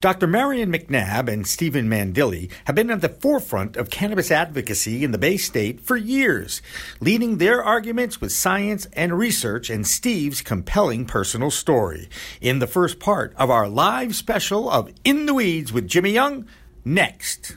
Dr. Marion McNabb and Stephen Mandile have been at the forefront of cannabis advocacy in the Bay State for years, leading their arguments with science and research and Steve's compelling personal story. In the first part of our live special of In the Weeds with Jimmy Young, next.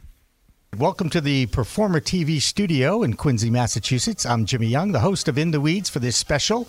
Welcome to the Performer TV studio in Quincy, Massachusetts. I'm Jimmy Young, the host of In the Weeds for this special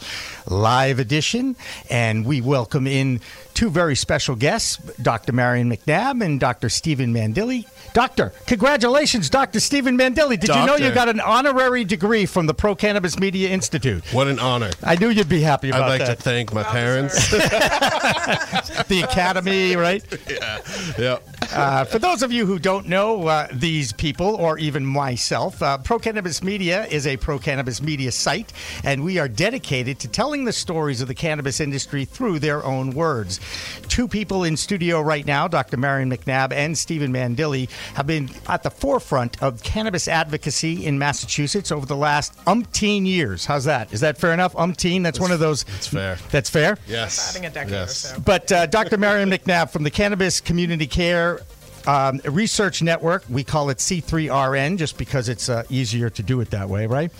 live edition. And we welcome in two very special guests, Dr. Marion McNabb and Dr. Stephen Mandile. Doctor, congratulations, Dr. Stephen Mandile. Did you know you got an honorary degree from the Pro Cannabis Media Institute? What an honor. I knew you'd be happy about that. I'd like that. to thank my parents. the Academy, right? yeah. Yeah. Uh, for those of you who don't know uh, these people, or even myself, uh, Pro Cannabis Media is a pro cannabis media site, and we are dedicated to telling the stories of the cannabis industry through their own words. Two people in studio right now, Dr. Marion McNabb and Stephen Mandile, have been at the forefront of cannabis advocacy in Massachusetts over the last umpteen years. How's that? Is that fair enough? Umpteen? That's, one of those. That's fair. That's fair? Yes. Having a decade yes. or so. But uh, Dr. Marion McNabb from the Cannabis Community Care um, Research Network, we call it C3RN just because it's uh, easier to do it that way, right?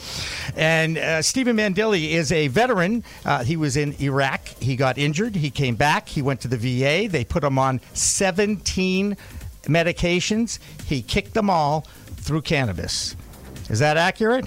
And uh, Stephen Mandilli is a veteran. Uh, he was in Iraq. He got injured. He came back. He went to the VA. They put him on 17 medications. He kicked them all through cannabis. Is that accurate?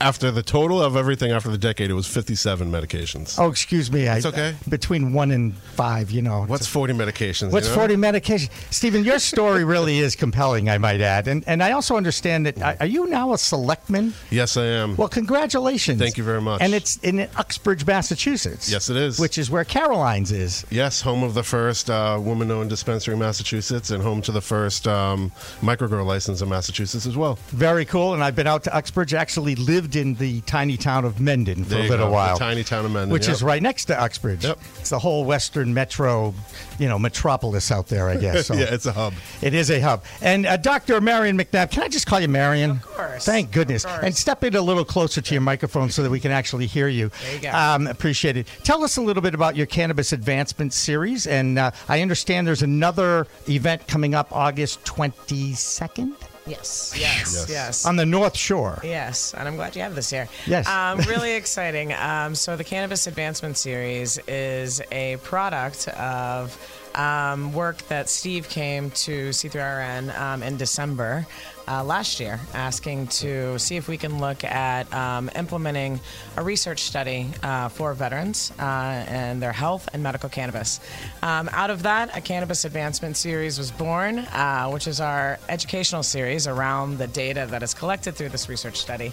After the total of everything after the decade, it was 57 medications. Oh, excuse me. I, It's okay. Between one and five, you know. What's 40 medications? What's you know? 40 medications? Stephen, your story really is compelling, I might add. And and I also understand that are you now a selectman? Yes, I am. Well, congratulations. Thank you very much. And it's in Uxbridge, Massachusetts. Yes, it is. Which is where Caroline's is. yes, home of the first uh, woman-owned dispensary in Massachusetts, and home to the first um, microgrow license in Massachusetts as well. Very cool. And I've been out to Uxbridge. Actually lived in the tiny town of Mendon for There a you little go, while. the tiny town of Mendon, Which yep. is right next to Uxbridge. Yep. It's the whole western metro, you know, metropolis out there, I guess. So. yeah, it's a hub. It is a hub. And uh, Dr. Marion McNabb, can I just call you Marion? Of course. Thank goodness. Of course. And step in a little closer to your microphone so that we can actually hear you. There you go. Um, appreciate it. Tell us a little bit about your Cannabis Advancement Series. And uh, I understand there's another event coming up August 22nd Yes, yes, Yes. yes. on the North Shore. Yes, and I'm glad you have this here. Yes. Um, really exciting. Um, so, the Cannabis Advancement Series is a product of um, work that Steve came to C3RN um, in December uh, last year, asking to see if we can look at um, implementing a research study uh, for veterans uh, and their health and medical cannabis. Um, out of that, a Cannabis Advancement Series was born, uh, which is our educational series around the data that is collected through this research study.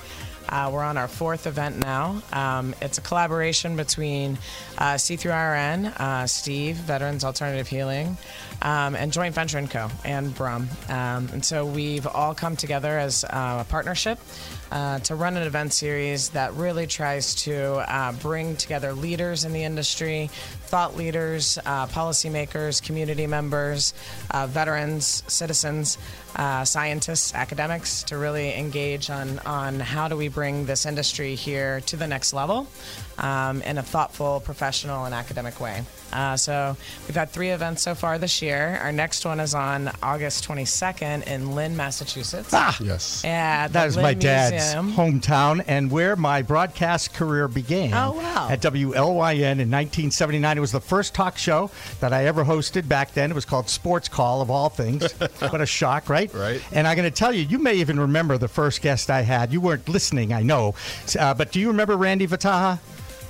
Uh, we're on our fourth event now. Um, it's a collaboration between uh, C3RN, uh, Steve, Veterans Alternative Healing, um, and Joint Venture Co. and Brum. Um, and so we've all come together as uh, a partnership uh, to run an event series that really tries to uh, bring together leaders in the industry, thought leaders, uh, policymakers, community members, uh, veterans, citizens, uh, scientists, academics to really engage on, on how do we bring this industry here to the next level um, in a thoughtful, professional, and academic way. Uh, so we've had three events so far this year. Our next one is on August 22nd in Lynn, Massachusetts. Ah, Yes. At the that is my Lynn dad's Museum. Hometown and where my broadcast career began. Oh, wow. At WLYN in 1979. It was the first talk show that I ever hosted back then. It was called Sports Call, of all things. what a shock, right? Right. And I'm going to tell you, you may even remember the first guest I had. You weren't listening, I know. Uh, but do you remember Randy Vataha?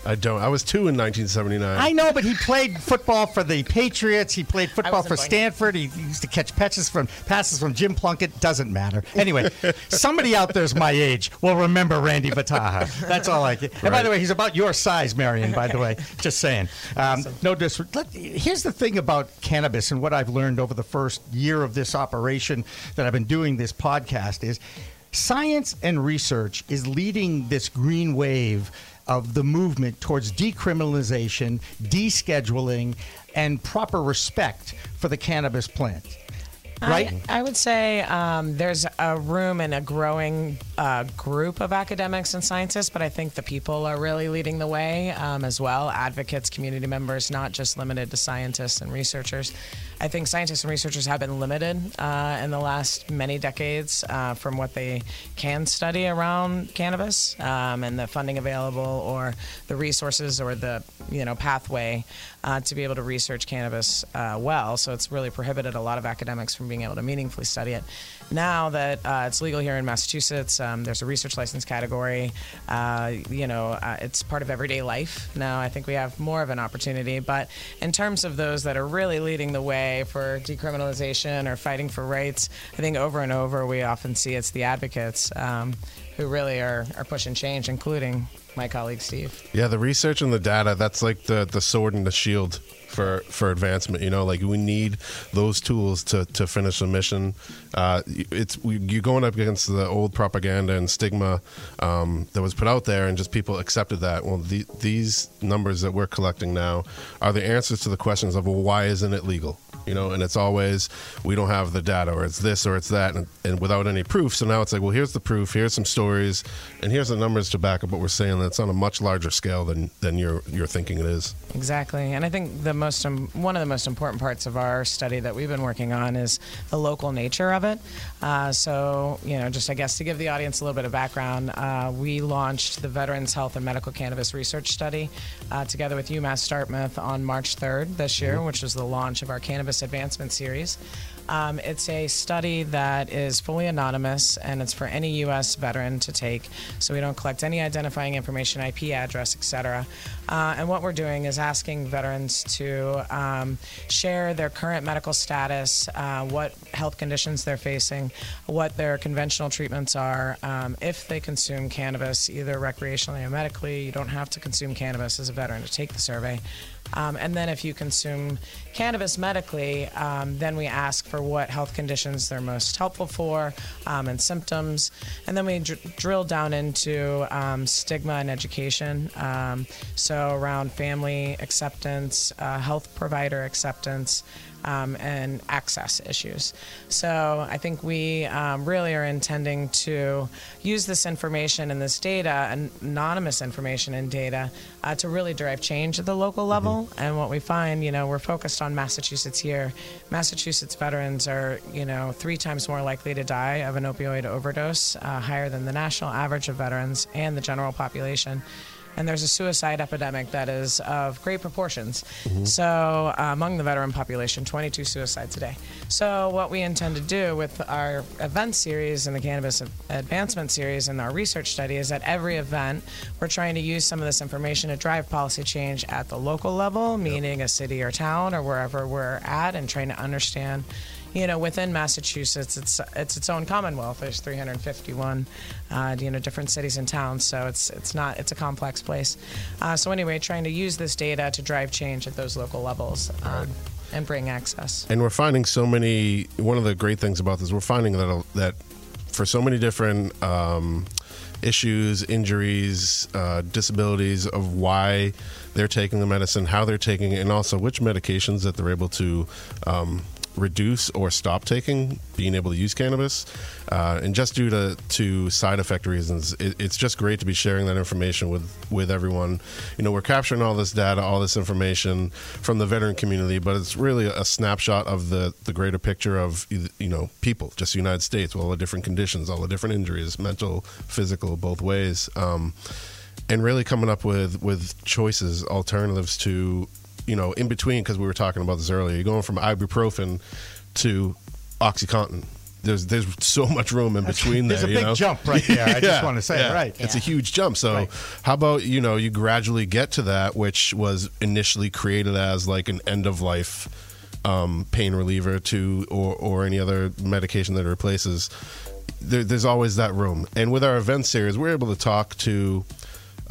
I don't. I was two in 1979. I know, but he played football for the Patriots. He played football for. Stanford. He, he used to catch passes from passes from Jim Plunkett. Doesn't matter. Anyway, somebody out there's my age will remember Randy Vataha. That's all I can. And by the way, he's about your size, Marion. By the way, just saying. Um, no dis. let- Here's the thing about cannabis and what I've learned over the first year of this operation that I've been doing this podcast is science and research is leading this green wave of the movement towards decriminalization, descheduling, and proper respect for the cannabis plant. Right? I, I would say um, there's a room and a growing uh, group of academics and scientists, but I think the people are really leading the way um, as well. Advocates, community members, not just limited to scientists and researchers. I think scientists and researchers have been limited uh, in the last many decades uh, from what they can study around cannabis um, and the funding available or the resources or the you know pathway uh, to be able to research cannabis uh, well. So it's really prohibited a lot of academics from being able to meaningfully study it. Now that uh, it's legal here in Massachusetts, um, there's a research license category. Uh, you know, it's part of everyday life. Now I think we have more of an opportunity. But in terms of those that are really leading the way for decriminalization or fighting for rights, I think over and over we often see it's the advocates um, who really are, are pushing change, including my colleague Steve. Yeah, the research and the data, that's like the, the sword and the shield for, for advancement. You know, like we need those tools to, to finish the mission. Uh, it's You're going up against the old propaganda and stigma um, that was put out there, and just people accepted that. Well, the, these numbers that we're collecting now are the answers to the questions of, well, why isn't it legal? You know, and it's always we don't have the data, or it's this, or it's that, and, and without any proof. So now it's like, well, here's the proof, here's some stories, and here's the numbers to back up what we're saying. That's on a much larger scale than than you're you're thinking it is. Exactly, and I think the most um, one of the most important parts of our study that we've been working on is the local nature of it. Uh, so, you know, just I guess to give the audience a little bit of background, uh, we launched the Veterans Health and Medical Cannabis Research Study uh, together with UMass Dartmouth on March 3rd this year, which was the launch of our Cannabis Advancement Series. Um, it's a study that is fully anonymous and it's for any U.S. veteran to take. So we don't collect any identifying information, IP address, etc. Uh, and what we're doing is asking veterans to um, share their current medical status, uh, what health conditions they're facing, what their conventional treatments are, um, if they consume cannabis, either recreationally or medically. You don't have to consume cannabis as a veteran to take the survey. Um, and then if you consume cannabis medically, um, then we ask for what health conditions they're most helpful for um, and symptoms. And then we dr- drill down into um, stigma and education. Um, so around family acceptance, uh, health provider acceptance. Um, and access issues. So I think we um, really are intending to use this information and this data, and anonymous information and data, uh, to really drive change at the local level. And what we find, you know, we're focused on Massachusetts here. Massachusetts veterans are, you know, three times more likely to die of an opioid overdose, uh, higher than the national average of veterans and the general population and there's a suicide epidemic that is of great proportions. So, uh, among the veteran population, 22 suicides a day. So, what we intend to do with our event series and the Cannabis Advancement series and our research study is that every event, we're trying to use some of this information to drive policy change at the local level, meaning a city or town or wherever we're at, and trying to understand you know, within Massachusetts, it's it's its own commonwealth. There's 351, uh, you know, different cities and towns. So it's it's not it's a complex place. Uh, so anyway, trying to use this data to drive change at those local levels um, and bring access. And we're finding so many. One of the great things about this, we're finding that that for so many different um, issues, injuries, uh, disabilities of why they're taking the medicine, how they're taking it, and also which medications that they're able to um, reduce or stop taking being able to use cannabis. Uh, and just due to, to side effect reasons it, it's just great to be sharing that information with with everyone. You know we're capturing all this data all this information from the veteran community but it's really a snapshot of the the greater picture of you know people just the united states with all the different conditions all the different injuries mental physical both ways. Um, and really coming up with with choices alternatives to you know, in between, because we were talking about this earlier, you're going from ibuprofen to OxyContin. There's there's so much room in between there. There's a big know? jump right there. I yeah, just want to say, yeah. right? It's yeah. a huge jump. So, right. how about you know you gradually get to that, which was initially created as like an end of life um, pain reliever to or or any other medication that replaces. There, there's always that room, and with our event series, we're able to talk to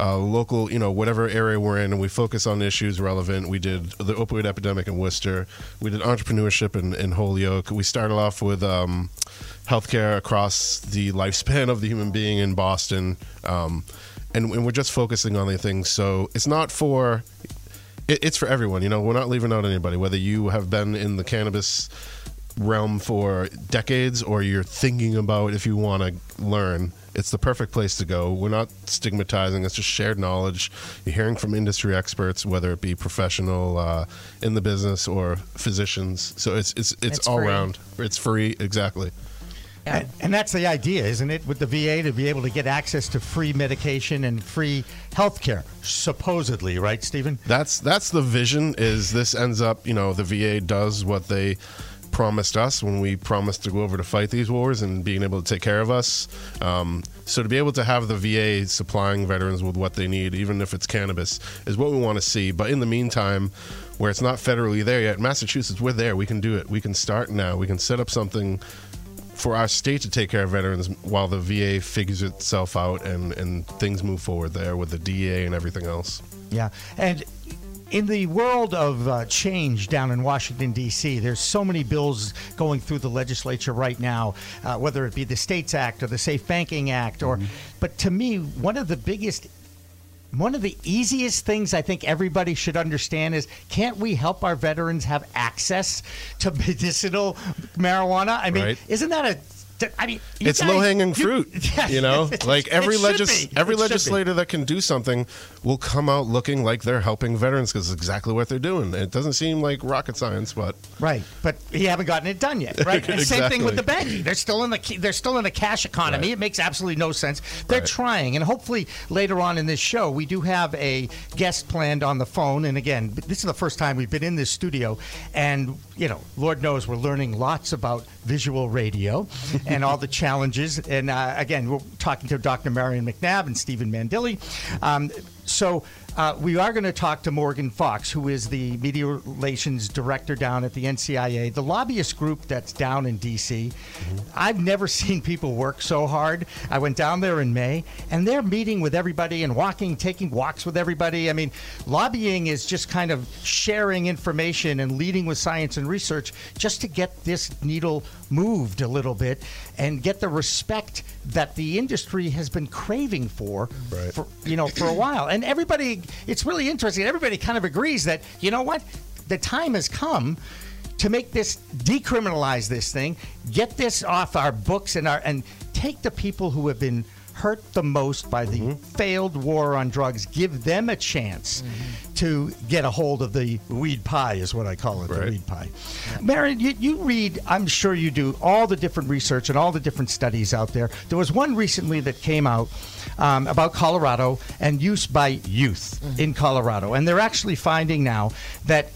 uh, local, you know, whatever area we're in, and we focus on issues relevant. We did the opioid epidemic in Worcester. We did entrepreneurship in, in Holyoke. We started off with um, healthcare across the lifespan of the human being in Boston, um, and, and, we're just focusing on the things. So it's not for, it, it's for everyone. You know, we're not leaving out anybody. Whether you have been in the cannabis realm for decades or you're thinking about if you want to learn it's the perfect place to go. We're not stigmatizing; it's just shared knowledge. You're hearing from industry experts, whether it be professional uh, in the business or physicians. So it's it's it's, it's all free. around. It's free, exactly. Yeah. And, and, that's the idea, isn't it, with the VA to be able to get access to free medication and free health care, supposedly, right, Stephen? That's that's the vision. Is this ends up, you know, the VA does what they promised us when we promised to go over to fight these wars and being able to take care of us. Um, so to be able to have the VA supplying veterans with what they need, even if it's cannabis, is what we want to see. But in the meantime, where it's not federally there yet, Massachusetts, we're there. We can do it. We can start now. We can set up something for our state to take care of veterans while the VA figures itself out and, and things move forward there with the DA and everything else. Yeah. And in the world of uh, change down in Washington, D.C., there's so many bills going through the legislature right now, uh, whether it be the States Act or the Safe Banking Act. Or, mm-hmm. But to me, one of the biggest one of the easiest things I think everybody should understand is can't we help our veterans have access to medicinal marijuana? I mean, right. isn't that a I mean, it's guys, low hanging you, fruit. Yeah, you know, like every legis- every it legislator that can do something will come out looking like they're helping veterans because it's exactly what they're doing. It doesn't seem like rocket science, but right. But you haven't gotten it done yet, right? exactly. Same thing with the banking. They're still in the they're still in the cash economy. Right. It makes absolutely no sense. They're right. trying, and hopefully later on in this show we do have a guest planned on the phone. And again, this is the first time we've been in this studio, and you know, Lord knows we're learning lots about visual radio and all the challenges. And uh, again, we're talking to Dr. Marion McNabb and Stephen Mandile. Um, so uh, we are going to talk to Morgan Fox, who is the media relations director down at the NCIA, the lobbyist group that's down in D.C. Mm-hmm. I've never seen people work so hard. I went down there in May, and they're meeting with everybody and walking, taking walks with everybody. I mean, lobbying is just kind of sharing information and leading with science and research just to get this needle moved a little bit and get the respect that the industry has been craving for, right. for you know, for a while. And everybody, it's really interesting. Everybody kind of agrees that you know what, the time has come to make this decriminalize this thing, get this off our books and our and take the people who have been hurt the most by the mm-hmm. failed war on drugs, give them a chance mm-hmm. to get a hold of the weed pie, is what I call it, right. the weed pie. Marion, you, you read, I'm sure you do, all the different research and all the different studies out there. There was one recently that came out um, about Colorado and use by youth mm-hmm. in Colorado. And they're actually finding now that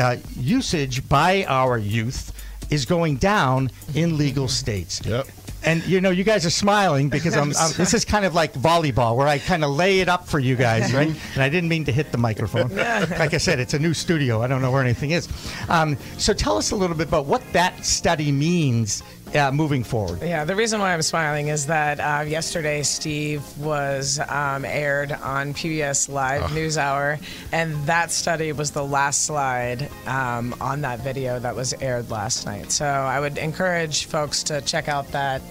uh, usage by our youth is going down in legal states. Yep. And you know, you guys are smiling because I'm, I'm, this is kind of like volleyball, where I kind of lay it up for you guys, right? and I didn't mean to hit the microphone. like I said, it's a new studio. I don't know where anything is. Um, so tell us a little bit about what that study means uh, moving forward. Yeah, the reason why I'm smiling is that uh, yesterday Steve was um, aired on PBS Live oh. News Hour, and that study was the last slide um, on that video that was aired last night. So I would encourage folks to check out that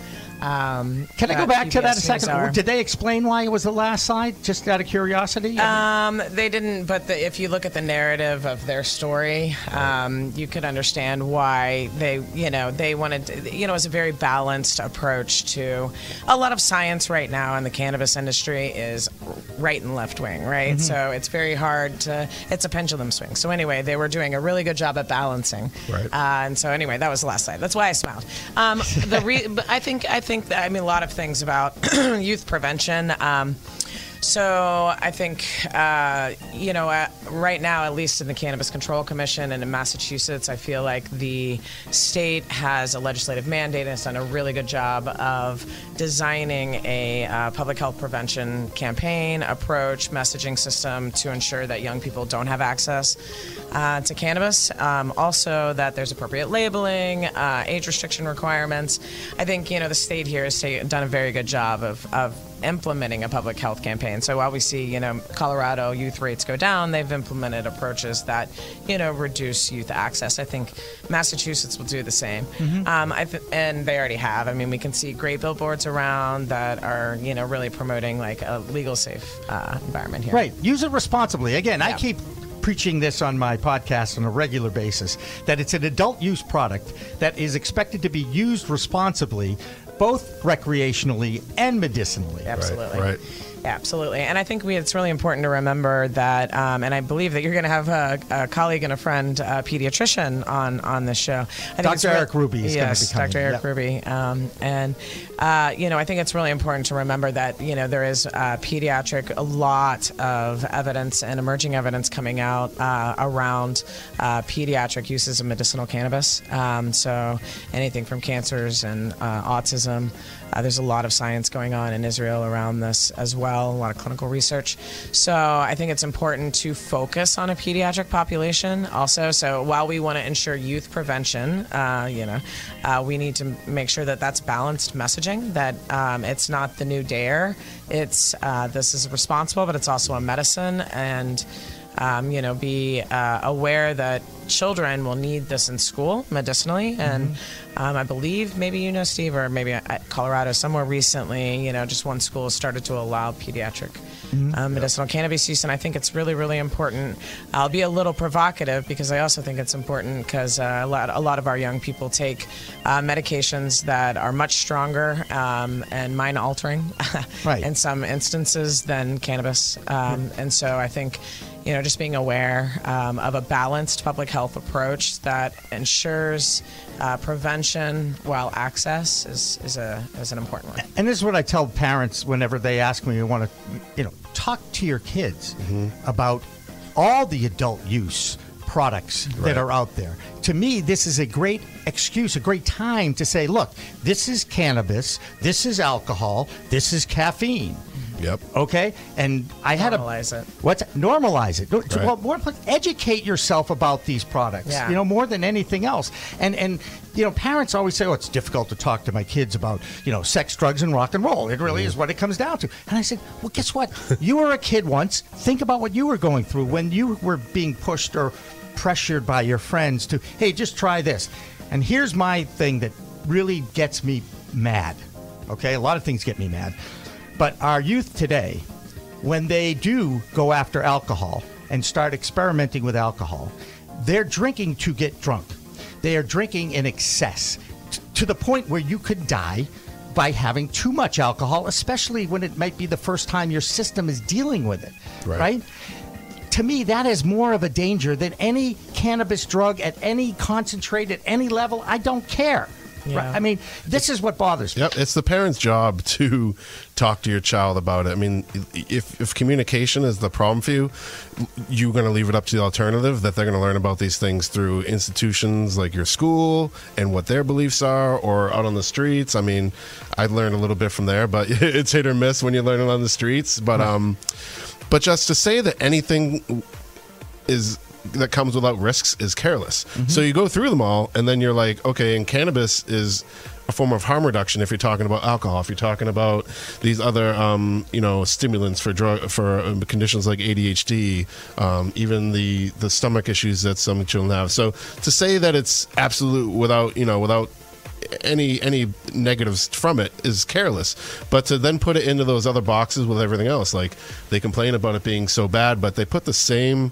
Um, Can I go back to that a second? Did they explain why it was the last slide? Just out of curiosity. Um, they didn't, but the, if you look at the narrative of their story, um, you could understand why they, you know, they wanted, you know, it was a very balanced approach to a lot of science right now in the cannabis industry is right and left wing, right? So it's very hard to, it's a pendulum swing. So anyway, they were doing a really good job at balancing. Right. Uh, and so anyway, that was the last slide. That's why I smiled. Um, the re- I think I think that, I mean a lot of things about youth prevention. Um, so I think uh, you know right now, at least in the Cannabis Control Commission and in Massachusetts, I feel like the state has a legislative mandate and has done a really good job of designing a uh, public health prevention campaign approach, messaging system to ensure that young people don't have access uh, to cannabis. Um, also, that there's appropriate labeling, uh, age restriction requirements. I think you know the state here has done a very good job of, of implementing a public health campaign. So while we see you know Colorado youth rates go down, they've implemented approaches that you know reduce youth access. I think Massachusetts will do the same, um, I th- and they already have. I mean, we can see great billboards around that are you know really promoting like a legal safe uh, environment here. Right. Use it responsibly. Again, I keep preaching this on my podcast on a regular basis that it's an adult use product that is expected to be used responsibly both recreationally and medicinally. Absolutely. right. Yeah, absolutely. And I think we, it's really important to remember that, um, and I believe that you're going to have a, a colleague and a friend, a pediatrician, on on this show. I think Dr. Eric Ruby is gonna be yes, coming, Dr. Eric yeah. Ruby. Um, and uh, you know, I think it's really important to remember that you know there is uh, pediatric a lot of evidence and emerging evidence coming out uh, around uh, pediatric uses of medicinal cannabis. Um, so anything from cancers and uh, autism. Uh, there's a lot of science going on in Israel around this as well, a lot of clinical research. So I think it's important to focus on a pediatric population also. So while we want to ensure youth prevention, uh, you know, uh, we need to make sure that that's balanced messaging. That um, it's not the new dare. It's uh, this is responsible, but it's also a medicine and um, you know, be uh, aware that children will need this in school medicinally. And um, I believe maybe you know, Steve, or maybe at Colorado, somewhere recently, you know, just one school started to allow pediatric um, medicinal cannabis use. And I think it's really, really important. I'll be a little provocative because I also think it's important because uh, a, lot, a lot of our young people take uh, medications that are much stronger um, and mind altering Right. in some instances than cannabis. Um, and so I think you know, just being aware um, of a balanced public health approach that ensures uh, prevention while access is, is, a, is an important one. And this is what I tell parents whenever they ask me, you want to, you know, talk to your kids about all the adult use products Right. that are out there. To me, this is a great excuse, a great time to say, look, this is cannabis, this is alcohol, this is caffeine. Yep. Okay, and I had Normalize a it. What's normalize it? Right. Well, more, educate yourself about these products. Yeah. You know more than anything else. And and you know, parents always say, "Oh, it's difficult to talk to my kids about you know sex, drugs, and rock and roll." It really mm-hmm. is what it comes down to. And I said, "Well, guess what? you were a kid once. Think about what you were going through when you were being pushed or pressured by your friends to, hey, just try this." And here's my thing that really gets me mad. Okay, a lot of things get me mad. But our youth today, when they do go after alcohol and start experimenting with alcohol, they're drinking to get drunk. They are drinking in excess t- to the point where you could die by having too much alcohol, especially when it might be the first time your system is dealing with it. Right. right? To me, that is more of a danger than any cannabis drug at any concentrate at any level. I don't care. Yeah. Right? I mean, this is what bothers me. Yep, it's the parent's job to talk to your child about it. I mean, if if communication is the problem for you, you're going to leave it up to the alternative that they're going to learn about these things through institutions like your school and what their beliefs are, or out on the streets. I mean, I learned a little bit from there, but it's hit or miss when you learn it on the streets. But um, but just to say that anything is that comes without risks is careless. So you go through them all, and then you're like, okay, and cannabis is a form of harm reduction if you're talking about alcohol, if you're talking about these other, um, you know, stimulants for drug for um, conditions like ADHD, um, even the the stomach issues that some children have. So to say that it's absolute without, you know, without any any negatives from it is careless. But to then put it into those other boxes with everything else, like they complain about it being so bad, but they put the same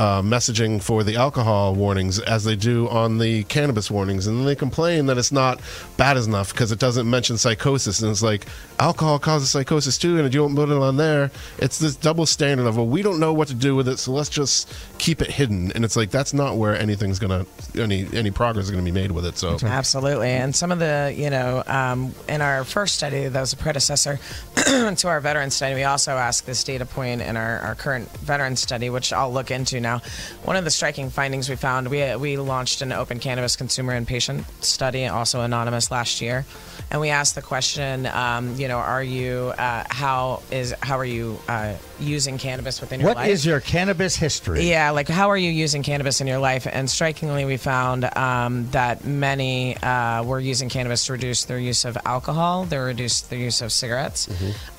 uh, messaging for the alcohol warnings as they do on the cannabis warnings, and then they complain that it's not bad enough because it doesn't mention psychosis, and it's like alcohol causes psychosis too, and if you don't put it on there, it's this double standard of well, we don't know what to do with it, so let's just keep it hidden, and it's like that's not where anything's gonna any any progress is gonna be made with it. So Absolutely. And some of the, you know, um, in our first study, that was a predecessor to our veteran study, we also asked this data point in our, our current veteran study, which I'll look into now. One of the striking findings we found, we, we launched an open cannabis consumer and patient study, also anonymous last year. And we asked the question, um, you know, are you, uh, how is, how are you uh, using cannabis within your What life? What is your cannabis history? Yeah, like how are you using cannabis in your life? And strikingly, we found um, that many uh, were using cannabis to reduce their use of alcohol, they reduced their use of cigarettes,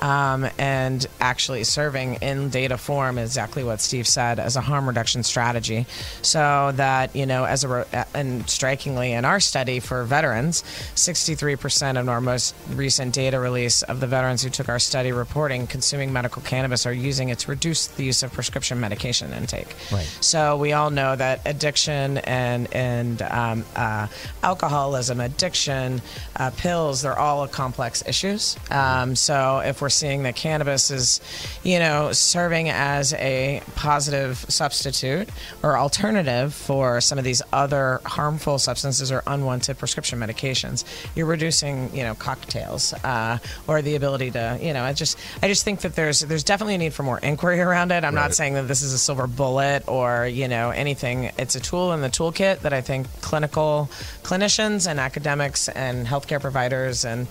um, and actually serving in data form exactly what Steve said as a harm reduction strategy. So that you know, as a and strikingly in our study for veterans, 63% of our most recent data release of the veterans who took our study reporting consuming medical cannabis are using it to reduce the use of prescription medication intake. Right. So we all know that addiction and and um, uh, alcoholism, addiction, uh, pills, they're all complex issues. Um, so if we're seeing that cannabis is, you know, serving as a positive substitute or alternative for some of these other harmful substances or unwanted prescription medications, you're reducing, you know, cocktails uh, or the ability to, you know, I just I just think that there's there's definitely a need for more inquiry around it. I'm not saying that this is a silver bullet or you know anything. It's a tool in the toolkit that I think clinical clinicians and academics and healthcare providers and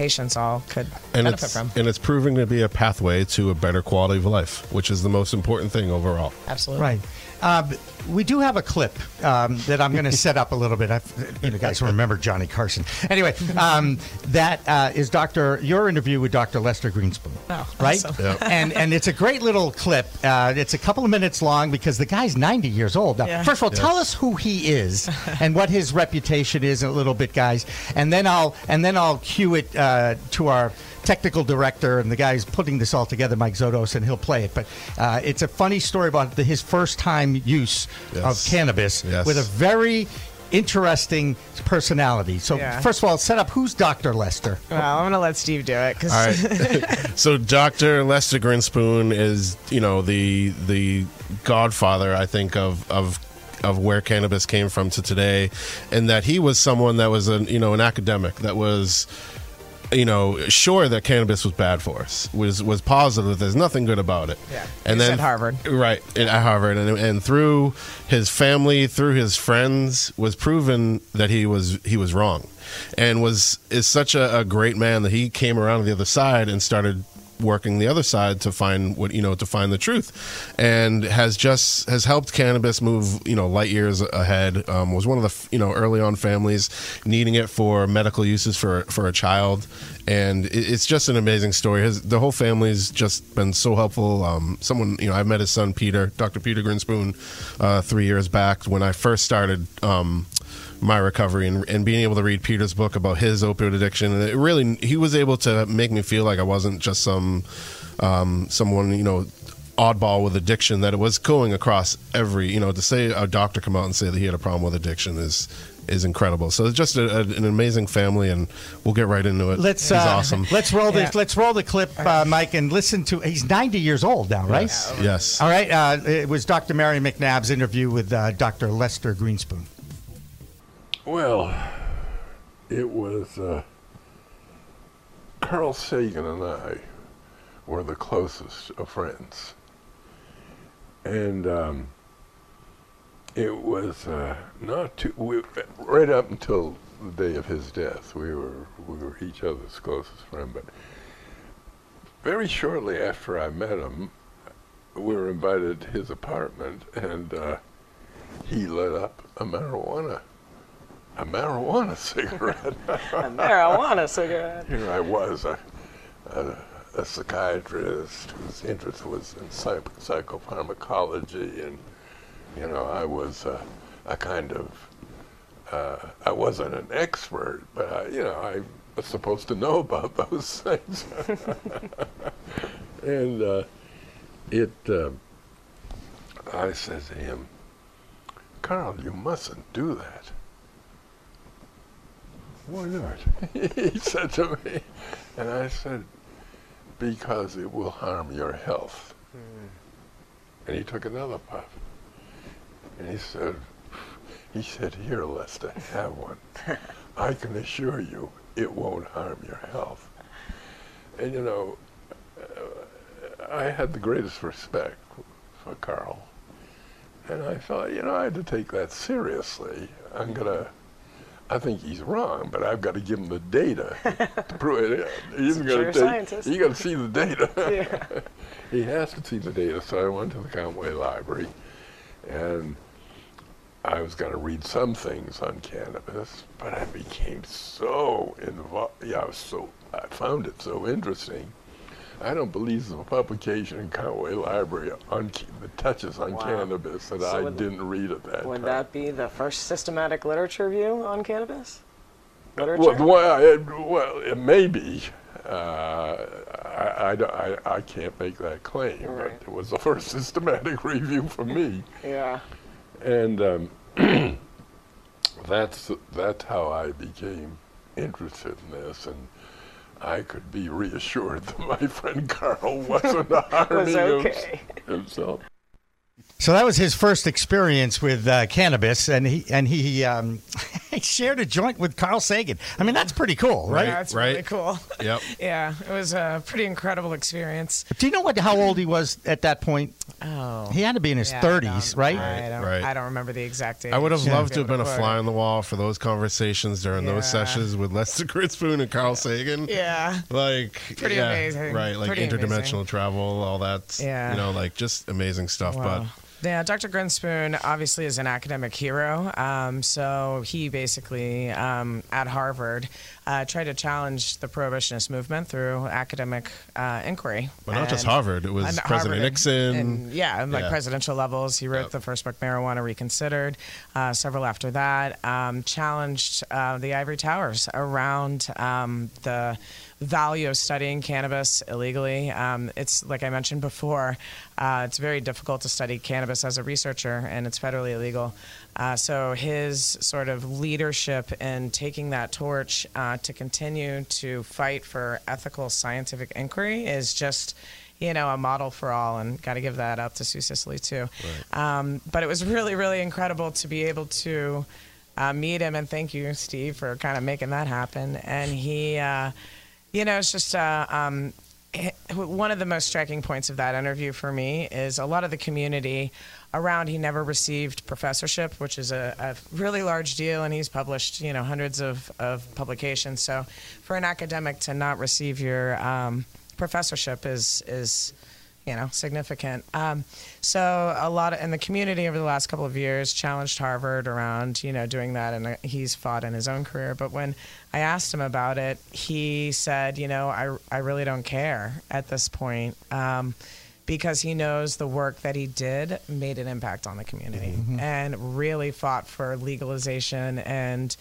patients all could and benefit it's from. and it's proving to be a pathway to a better quality of life, which is the most important thing overall. Absolutely. Right. Um, we do have a clip um, that I'm going to set up a little bit. I've, you guys remember Johnny Carson. Anyway, um, that uh, is Dr. Your interview with Dr. Lester Grinspoon. Oh, right? awesome. Yep. And and it's a great little clip. Uh, it's a couple of minutes long because the guy's 90 years old. Now, Yeah. First of all, tell us who he is and what his reputation is a little bit, guys. And then I'll and then I'll cue it uh, to our technical director and the guy who's putting this all together, Mike Zodos, and he'll play it. But uh, it's a funny story about the, his first time use Yes. of cannabis Yes. with a very interesting personality. So Yeah. first of all, set up who's Dr. Lester. Well, I'm gonna let Steve do it because All right. so Dr. Lester Grinspoon is, you know, the the godfather, I think, of of of where cannabis came from to today, and that he was someone that was an you know an academic that was you know sure that cannabis was bad for us was was positive there's nothing good about it Yeah. and then at Harvard. right at Harvard and, and through his family through his friends was proven that he was he was wrong and was is such a, a great man that he came around to the other side and started working the other side to find what you know to find the truth. And has just has helped cannabis move you know light years ahead um, was one of the you know early on families needing it for medical uses for for a child. And it's just an amazing story. His the whole family's just been so helpful. Um, someone you know I met his son Peter Dr. Peter Grinspoon uh, three years back when I first started um, my recovery and, and being able to read Peter's book about his opioid addiction. And it really, he was able to make me feel like I wasn't just some, um, someone, you know, oddball with addiction, that it was going across every, you know, to say a doctor come out and say that he had a problem with addiction is, is incredible. So it's just a, a, an amazing family and we'll get right into it. Let's He's uh, awesome. Let's roll the Yeah. let's roll the clip, uh, Mike, and listen to. He's 90 years old now, right? Yes. yes. All right. Uh, it was Dr. Mary McNabb's interview with uh, Dr. Lester Grinspoon. Well, it was uh, Carl Sagan and I were the closest of friends. And um, it was uh, not too, we, right up until the day of his death, we were, we were each other's closest friend. But very shortly after I met him, we were invited to his apartment, and uh, he lit up a marijuana a marijuana cigarette. A marijuana cigarette. Here I was, a, a, a psychiatrist whose interest was in psych- psychopharmacology, and you know, I was uh, a kind of uh, I wasn't an expert, but I, you know, I was supposed to know about those things. and uh, it, uh, I said to him, Carl, you mustn't do that. Why not? he said to me, and I said, because it will harm your health. And he took another puff. And he said, he said, here, Lester, have one. I can assure you it won't harm your health. And you know, uh, I had the greatest respect for Carl. And I thought, you know, I had to take that seriously. I'm going to, I think he's wrong, but I've got to give him the data to prove it. He's a going to take, scientist. you got to see the data. Yeah. he has to see the data. So I went to the Countway Library and I was going to read some things on cannabis, but I became so involved. Yeah, I was so, I found it so interesting. I don't believe there's a publication in Countway Library on that touches on Wow. cannabis that So I would- didn't read at that Would time. that be the first systematic literature review on cannabis? Well, Literature? well, it, well, it may be. Uh, I, I, I, I can't make that claim, Right. but it was the first systematic review for me. yeah. And um, that's, that's how I became interested in this. And I could be reassured that my friend Carl wasn't harming Was okay. himself. So that was his first experience with uh, cannabis, and he and he, um, he shared a joint with Carl Sagan. I mean, that's pretty cool, right? Yeah, it's right. really cool. Yep. yeah, it was a pretty incredible experience. Do you know what how old he was at that point? Oh. He had to be in his Yeah, thirties, don't- right? I don't, Right. I don't remember the exact age. I would have to loved to have been a fly on the wall for those conversations during those sessions with Lester Grinspoon and Carl Sagan. Yeah. Like Pretty yeah, amazing. right? Like Pretty interdimensional amazing. travel, all that. Yeah. you know, like just amazing stuff. Wow. Yeah, Dr. Grinspoon obviously is an academic hero. Um, so he basically, um, at Harvard, uh, tried to challenge the prohibitionist movement through academic uh, inquiry. But, not just Harvard. It was President Harvard Nixon. and, yeah, and like Yeah. presidential levels. He wrote Yep. the first book, Marijuana Reconsidered. Uh, several after that, um, challenged uh, the ivory towers around um, the value of studying cannabis illegally. Um, it's like I mentioned before, uh, it's very difficult to study cannabis as a researcher, and it's federally illegal. Uh, so his sort of leadership in taking that torch uh, to continue to fight for ethical scientific inquiry is just you know, a model for all, and got to give that up to Sue Sisley too. Um, but it was really, really incredible to be able to uh, meet him, and thank you, Steve, for kind of making that happen. And he, uh, you know, it's just uh, um, one of the most striking points of that interview for me is a lot of the community around. He never received professorship, which is a, a really large deal, and he's published, you know, hundreds of, of publications. So for an academic to not receive your um, professorship is is you know significant. Um, so a lot of in the community over the last couple of years challenged Harvard around you know doing that, and uh, he's fought in his own career. But when I asked him about it, he said, you know, I I really don't care at this point. Um, because he knows the work that he did made an impact on the community and really fought for legalization and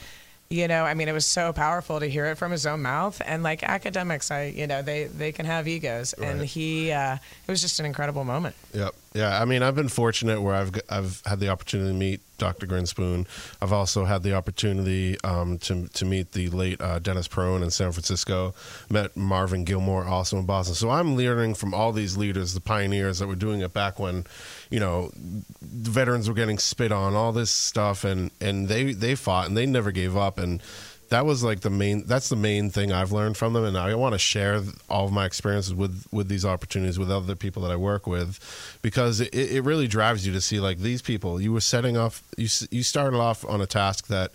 you know i mean it was so powerful to hear it from his own mouth. And like academics i you know they they can have egos. And he uh, it was just an incredible moment. Yep. Yeah. I mean, I've been fortunate where I've I've had the opportunity to meet Dr. Grinspoon. I've also had the opportunity um, to to meet the late uh, Dennis Peron in San Francisco. Met Marvin Gilmore also in Boston. So I'm learning from all these leaders, the pioneers that were doing it back when, you know, veterans were getting spit on, all this stuff, and and they they fought and they never gave up and that was like the main that's the main thing I've learned from them and I want to share all of my experiences with with these opportunities with other people that I work with because it, it really drives you to see like these people you were setting off you you started off on a task that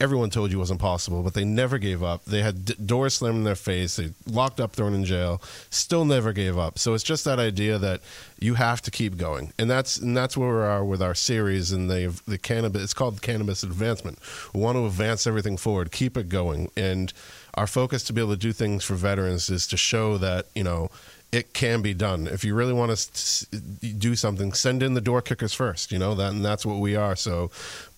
everyone told you wasn't possible but they never gave up they had d- doors slammed in their face they locked up thrown in jail still never gave up so it's just that idea that you have to keep going and that's and that's where we are with our series and they the cannabis it's called cannabis advancement we want to advance everything forward keep it going and our focus to be able to do things for veterans is to show that you know it can be done. If you really want to do something, send in the door kickers first. You know that, and that's what we are. So,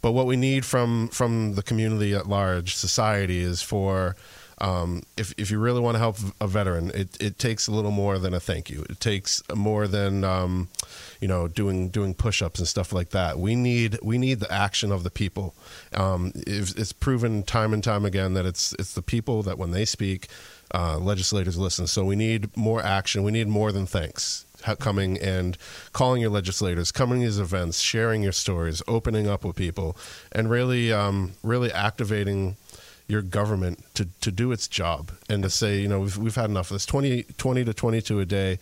but what we need from from the community at large, society, is for um, if if you really want to help a veteran, it, it takes a little more than a thank you. It takes more than um, you know doing doing push ups and stuff like that. We need we need the action of the people. Um, it's, it's proven time and time again that it's it's the people that when they speak uh, legislators listen. So we need more action. We need more than thanks. Coming and calling your legislators, coming to these events, sharing your stories, opening up with people, and really, um, really activating your government to, to do its job and to say, you know, we've, we've had enough of this 20, 20 to 22 a day.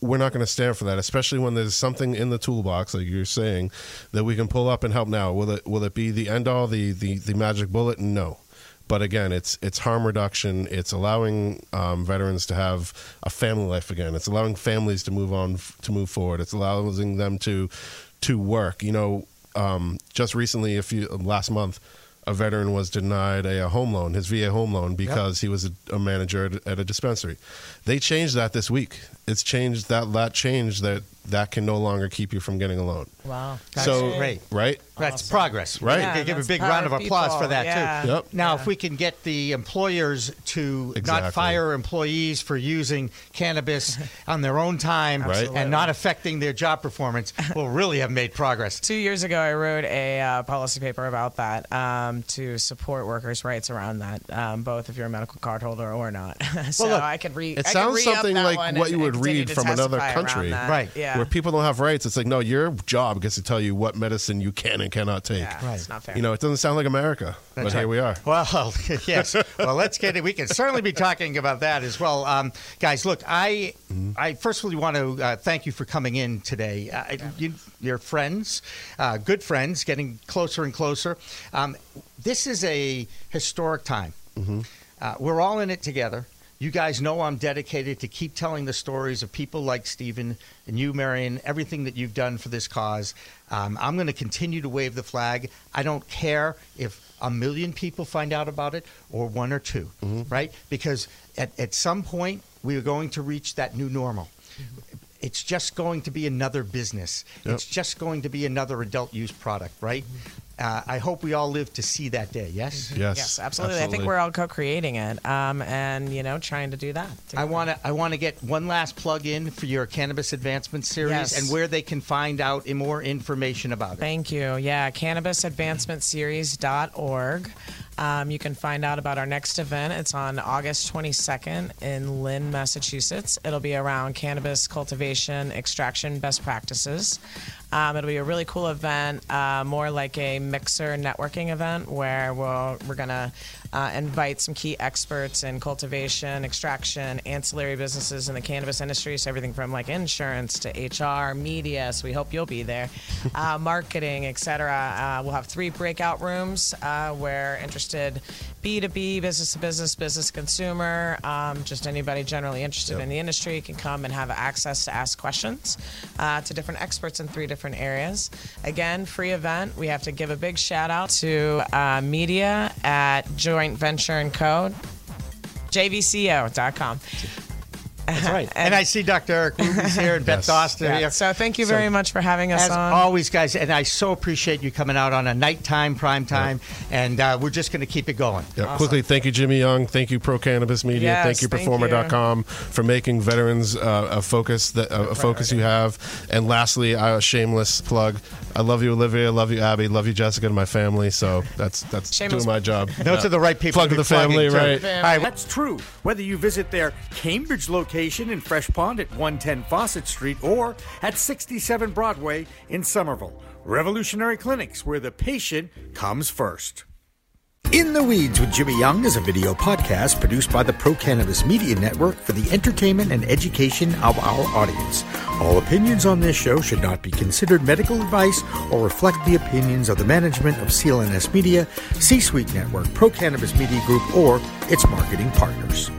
We're not going to stand for that, especially when there's something in the toolbox, like you're saying, that we can pull up and help now. Will it will it be the end all, the, the, the magic bullet? No. But again, it's it's harm reduction. It's allowing um, veterans to have a family life again. It's allowing families to move on to move forward. It's allowing them to to work. You know, um, just recently, a few last month, a veteran was denied a, a, home loan, his VA home loan, because yep. he was a, a manager at, at, a dispensary. They changed that this week. It's changed that that changed that that can no longer keep you from getting a loan. Wow, that's so great, right? That's awesome. progress, right? Yeah, give a big round of applause people. for that yeah. too. Yep. Now, yeah. if we can get the employers to exactly. not fire employees for using cannabis on their own time right. and not affecting their job performance, we'll really have made progress. Two years ago, I wrote a uh, policy paper about that um, to support workers' rights around that, um, both if you're a medical card holder or not. so well, look, I could read. It sounds something like what and, you would read from another country, right? Yeah. Where people don't have rights. It's like no, your job gets to tell you what medicine you can and cannot take. Yeah, right. It's not fair. You know, it doesn't sound like America, That's but right. here we are. Well, yes. Well, let's get it. We can certainly be talking about that as well, um, guys. Look, I, Mm-hmm. I firstly want to uh, thank you for coming in today. Uh, you, you're friends, uh, good friends, getting closer and closer. Um, this is a historic time. Mm-hmm. Uh, we're all in it together. You guys know I'm dedicated to keep telling the stories of people like Stephen and you, Marion, everything that you've done for this cause. Um, I'm going to continue to wave the flag. I don't care if a million people find out about it or one or 2 Mm-hmm. right? Because at, at some point, we are going to reach that new normal. It's just going to be another business. Yep. It's just going to be another adult use product, right? Uh, I hope we all live to see that day. Yes. Yes, Yes, absolutely. I think we're all co-creating it, um, and you know, trying to do that. I want to. I want to get one last plug in for your cannabis advancement series Yes. and where they can find out more information about it. Thank you. Yeah, cannabisadvancementseries.org. Um, you can find out about our next event. It's on August 22nd in Lynn, Massachusetts. It'll be around cannabis cultivation, extraction best practices. Um, it'll be a really cool event, uh, more like a mixer networking event where we'll, we're going to uh, invite some key experts in cultivation, extraction, ancillary businesses in the cannabis industry. So everything from like insurance to HR, media. So we hope you'll be there, uh, marketing, etc. Uh, we'll have three breakout rooms uh, where interested B2B, business to business, business consumer, um, just anybody generally interested in the industry can come and have access to ask questions uh, to different experts in three different areas. Again, free event. We have to give a big shout out to uh, media at Joint Venture and Code, jvco.com. That's right. and, I see Dr. Eric Ruby's here and Beth Yes. Doster Yeah, here. So thank you So, very much for having us As on. always, guys, and I so appreciate you coming out on a nighttime, prime time, and uh, we're just going to keep it going. Yeah, quickly, thank you, Jimmy Young. Thank you, Pro Cannabis Media. Yes, thank you, thank Performer.com, for making veterans uh, a focus that uh, a focus you have. And lastly, I, a shameless plug. I love you, Olivia. I love you, Abby. Love you, Jessica, and my family. So that's that's Shameless- doing my job. Those Yeah. are the right people Plug to to the family, plugging, too. right? All right, That's true. Whether you visit their Cambridge location in Fresh Pond at 110 Fawcett Street or at 67 Broadway in Somerville. Revolutionary Clinics, where the patient comes first. In the Weeds with Jimmy Young is a video podcast produced by the Pro Cannabis Media Network for the entertainment and education of our audience. All opinions on this show should not be considered medical advice or reflect the opinions of the management of CLNS Media, C Suite Network, Pro Cannabis Media Group, or its marketing partners.